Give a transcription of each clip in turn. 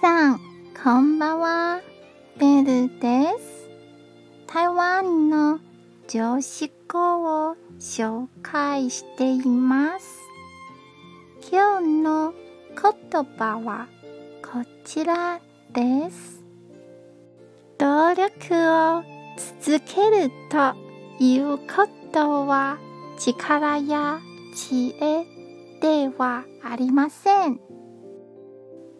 さん、こんばんは。ベルです。台湾の常識語を紹介しています。今日の言葉はこちらです。努力を続けるということは力や知恵ではありません。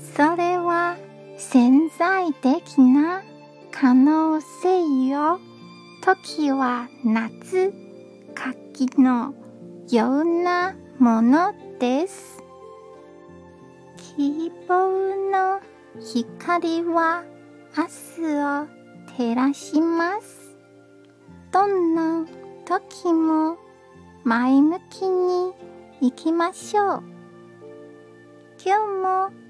それは潜在的な可能性よ。時は夏、柿のようなものです。希望の光は明日を照らします。どんな時も前向きに行きましょう。今日も